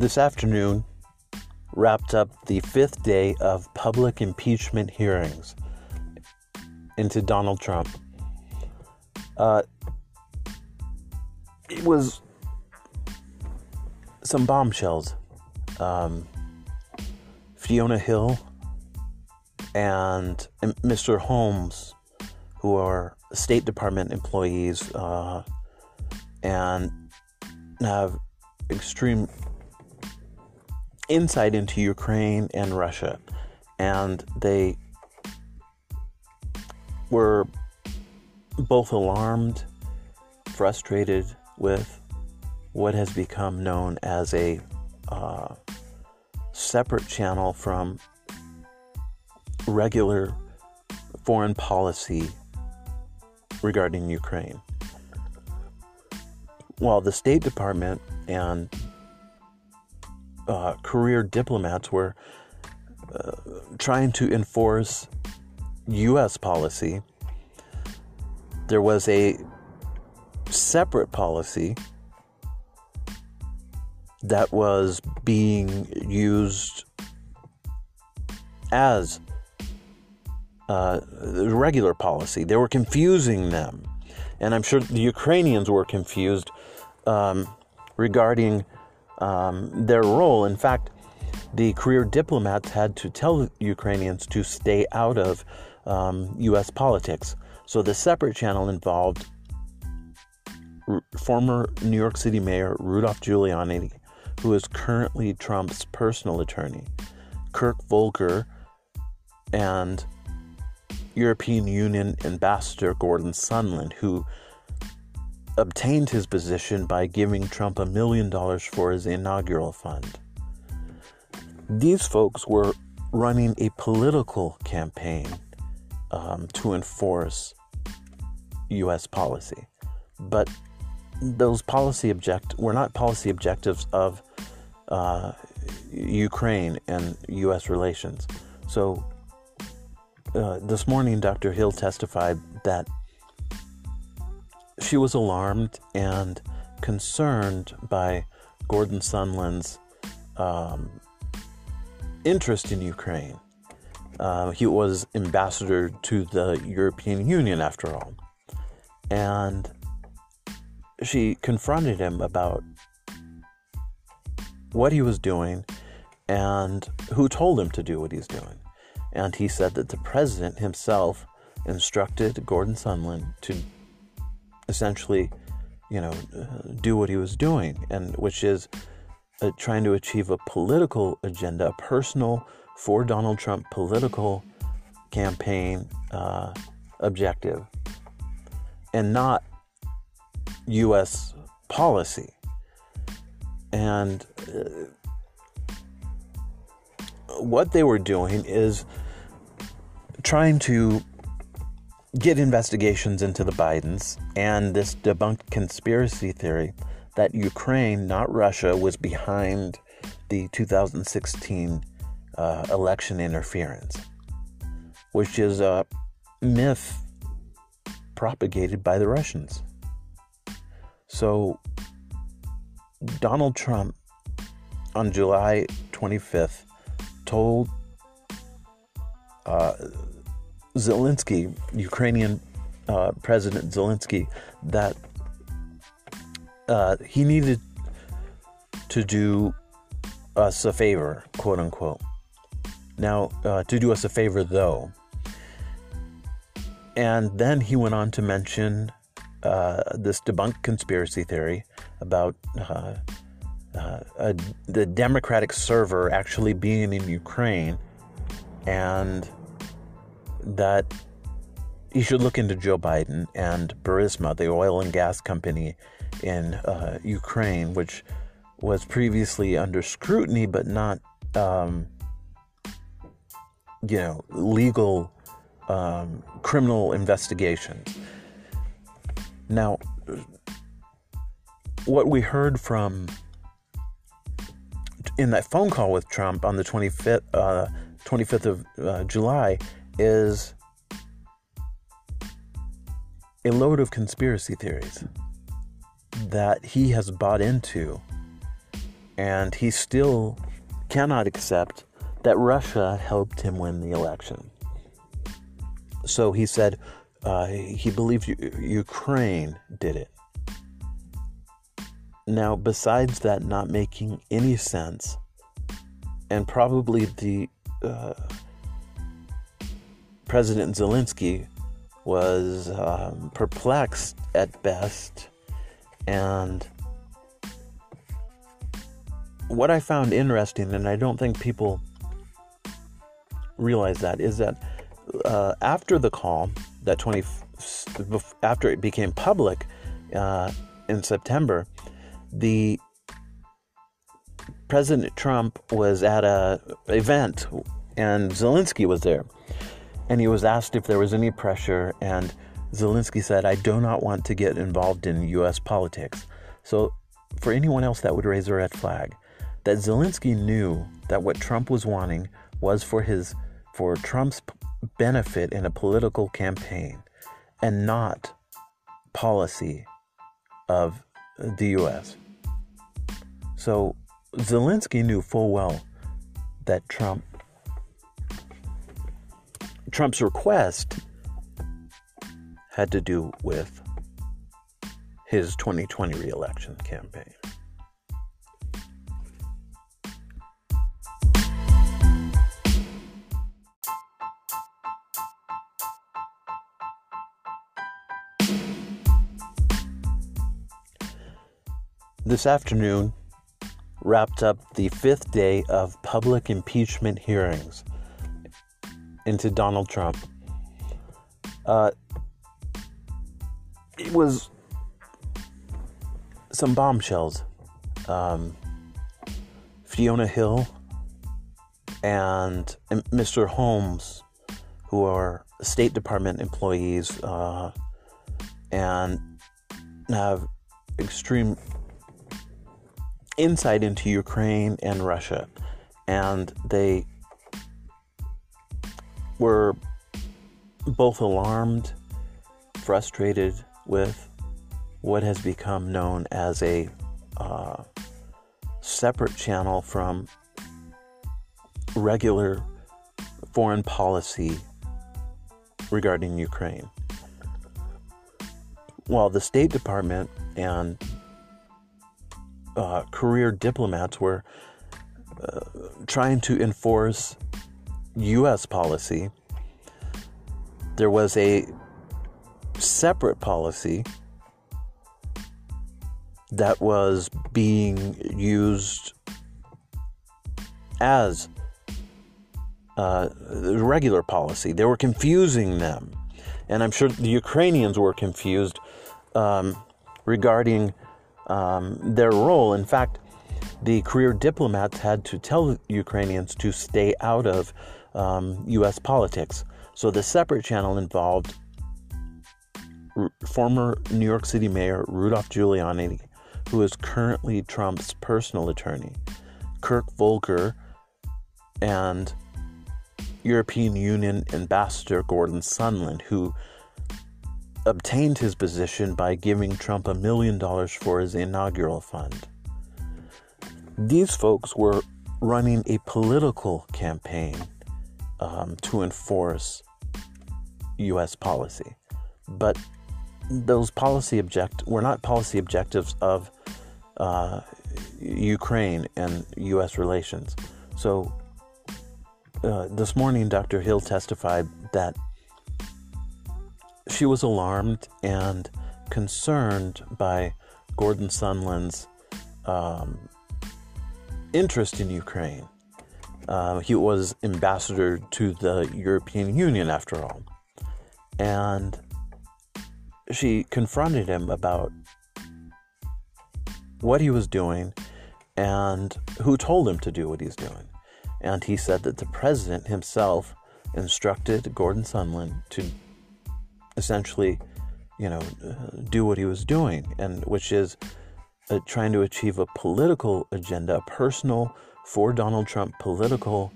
this afternoon wrapped up the fifth day of public impeachment hearings into Donald Trump. Uh, it was some bombshells. Um, Fiona Hill and Mr. Holmes, who are State Department employees uh, and have extreme insight into Ukraine and Russia. And they were both alarmed, frustrated with what has become known as a uh, separate channel from regular foreign policy regarding Ukraine. While the State Department and uh, career diplomats were uh, trying to enforce U.S. policy, there was a separate policy that was being used as uh, regular policy. They were confusing them. And I'm sure the Ukrainians were confused um, regarding um, their role. In fact, the career diplomats had to tell Ukrainians to stay out of um, U.S. politics. So the separate channel involved R- former New York City Mayor Rudolph Giuliani, who is currently Trump's personal attorney, Kirk Volker, and European Union Ambassador Gordon Sondland, who obtained his position by giving Trump a million dollars for his inaugural fund. These folks were running a political campaign um, to enforce U.S. policy, but those policy object were not policy objectives of uh, Ukraine and U.S. relations. So uh, this morning, Dr. Hill testified that she was alarmed and concerned by Gordon Sondland's um, interest in Ukraine. Uh, he was ambassador to the European Union, after all. And she confronted him about what he was doing and who told him to do what he's doing. And he said that the president himself instructed Gordon Sondland to essentially, you know, do what he was doing, and which is uh, trying to achieve a political agenda, a personal for Donald Trump political campaign uh, objective, and not U.S. policy. And uh, what they were doing is trying to get investigations into the Bidens and this debunked conspiracy theory that Ukraine, not Russia, was behind the 2016 uh, election interference, which is a myth propagated by the Russians. So, Donald Trump on July 25th told uh, Zelensky, Ukrainian uh, President Zelensky, that uh, he needed to do us a favor, quote unquote. Now, uh, to do us a favor, though. And then he went on to mention uh, this debunked conspiracy theory about uh, uh, a, the Democratic server actually being in Ukraine and that he should look into Joe Biden and Burisma, the oil and gas company in uh, Ukraine, which was previously under scrutiny but not, um, you know, legal um, criminal investigations. Now, what we heard from in that phone call with Trump on the 25th, uh, 25th of uh, July is a load of conspiracy theories that he has bought into And he still cannot accept that Russia helped him win the election. So he said uh, he believed Ukraine did it. Now, besides that not making any sense, and probably the uh, President Zelensky was um, perplexed at best, and what I found interesting, and I don't think people realize that, is that uh, after the call, that 20, after it became public uh, in September, the President Trump was at a event and Zelensky was there. And he was asked if there was any pressure and Zelensky said, "I do not want to get involved in US politics." So for anyone else that would raise a red flag, that Zelensky knew that what Trump was wanting was for his for Trump's benefit in a political campaign and not policy of the US. So Zelensky knew full well that Trump Trump's request had to do with his 2020 reelection campaign. This afternoon, wrapped up the fifth day of public impeachment hearings into Donald Trump. Uh, it was some bombshells. Um, Fiona Hill and Mr. Holmes, who are State Department employees uh, and have extreme insight into Ukraine and Russia, and they were both alarmed, frustrated with what has become known as a uh, separate channel from regular foreign policy regarding Ukraine. While the State Department and uh, career diplomats were uh, trying to enforce U.S. policy, there was a separate policy that was being used as uh, regular policy. They were confusing them. And I'm sure the Ukrainians were confused um, regarding um, their role. In fact, the career diplomats had to tell Ukrainians to stay out of um, U.S. politics. So the separate channel involved R- former New York City Mayor Rudolph Giuliani, who is currently Trump's personal attorney, Kirk Volker, and European Union Ambassador Gordon Sondland, who obtained his position by giving Trump a million dollars for his inaugural fund. These folks were running a political campaign um, to enforce U.S. policy, but those policy object were not policy objectives of uh, Ukraine and U.S. relations. So uh, this morning, Dr. Hill testified that she was alarmed and concerned by Gordon Sondland's um, interest in Ukraine. Uh, he was ambassador to the European Union, after all. And she confronted him about what he was doing and who told him to do what he's doing. And he said that the president himself instructed Gordon Sondland to essentially, you know, do what he was doing, and which is uh, trying to achieve a political agenda, a personal for Donald Trump political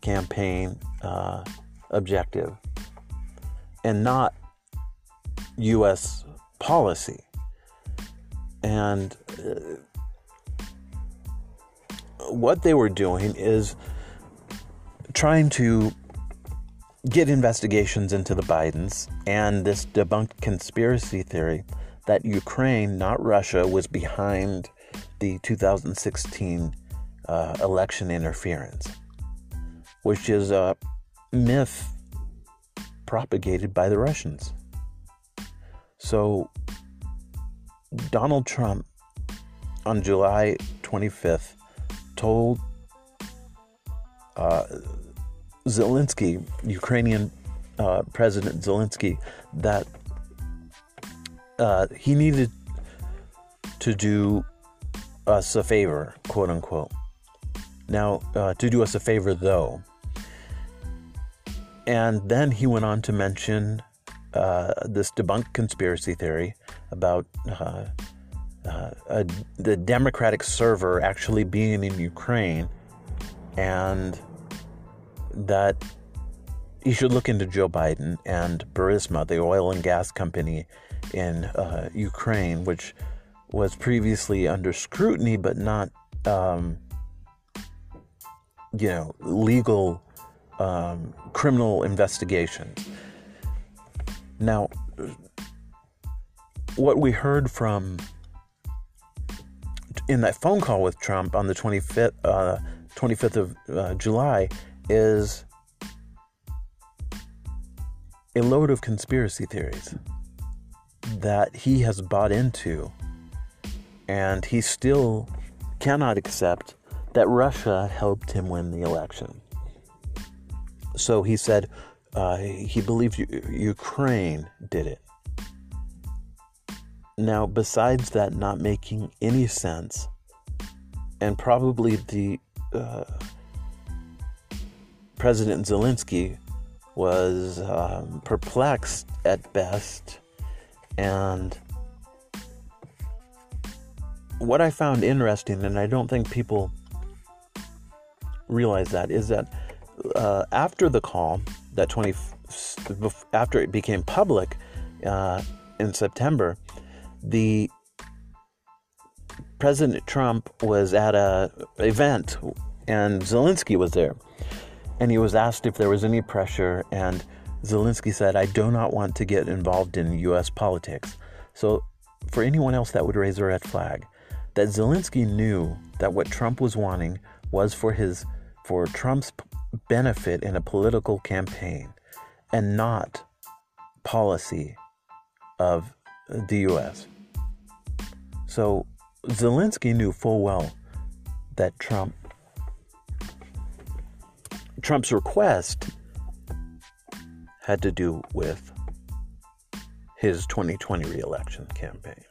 campaign uh, objective, and not U.S. policy. And uh, what they were doing is trying to get investigations into the Bidens and this debunked conspiracy theory that Ukraine, not Russia, was behind the 2016 uh, election interference, which is a myth propagated by the Russians. So, Donald Trump on July 25th told uh, Zelensky, Ukrainian uh, President Zelensky, that uh, he needed to do us a favor, quote unquote. Now, uh, to do us a favor, though. And then he went on to mention uh, this debunked conspiracy theory about uh, uh, a, the Democratic server actually being in Ukraine and that he should look into Joe Biden and Burisma, the oil and gas company in uh, Ukraine, which was previously under scrutiny but not, um, you know, legal um, criminal investigations. Now, what we heard from in that phone call with Trump on the 25th, uh, 25th of uh, July is a load of conspiracy theories that he has bought into, and he still cannot accept that Russia helped him win the election. So he said uh, he believed Ukraine did it. Now, besides that not making any sense, and probably the uh, President Zelensky was um, perplexed at best. And what I found interesting, and I don't think people realize that, is that uh, after the call, that 20, after it became public uh, in September, the President Trump was at a event and Zelensky was there and he was asked if there was any pressure, and Zelensky said, I do not want to get involved in U.S. politics. So, for anyone else that would raise a red flag, that Zelensky knew that what Trump was wanting was for his for Trump's benefit in a political campaign and not policy of the US. So Zelensky knew full well that Trump Trump's request had to do with his 2020 reelection campaign.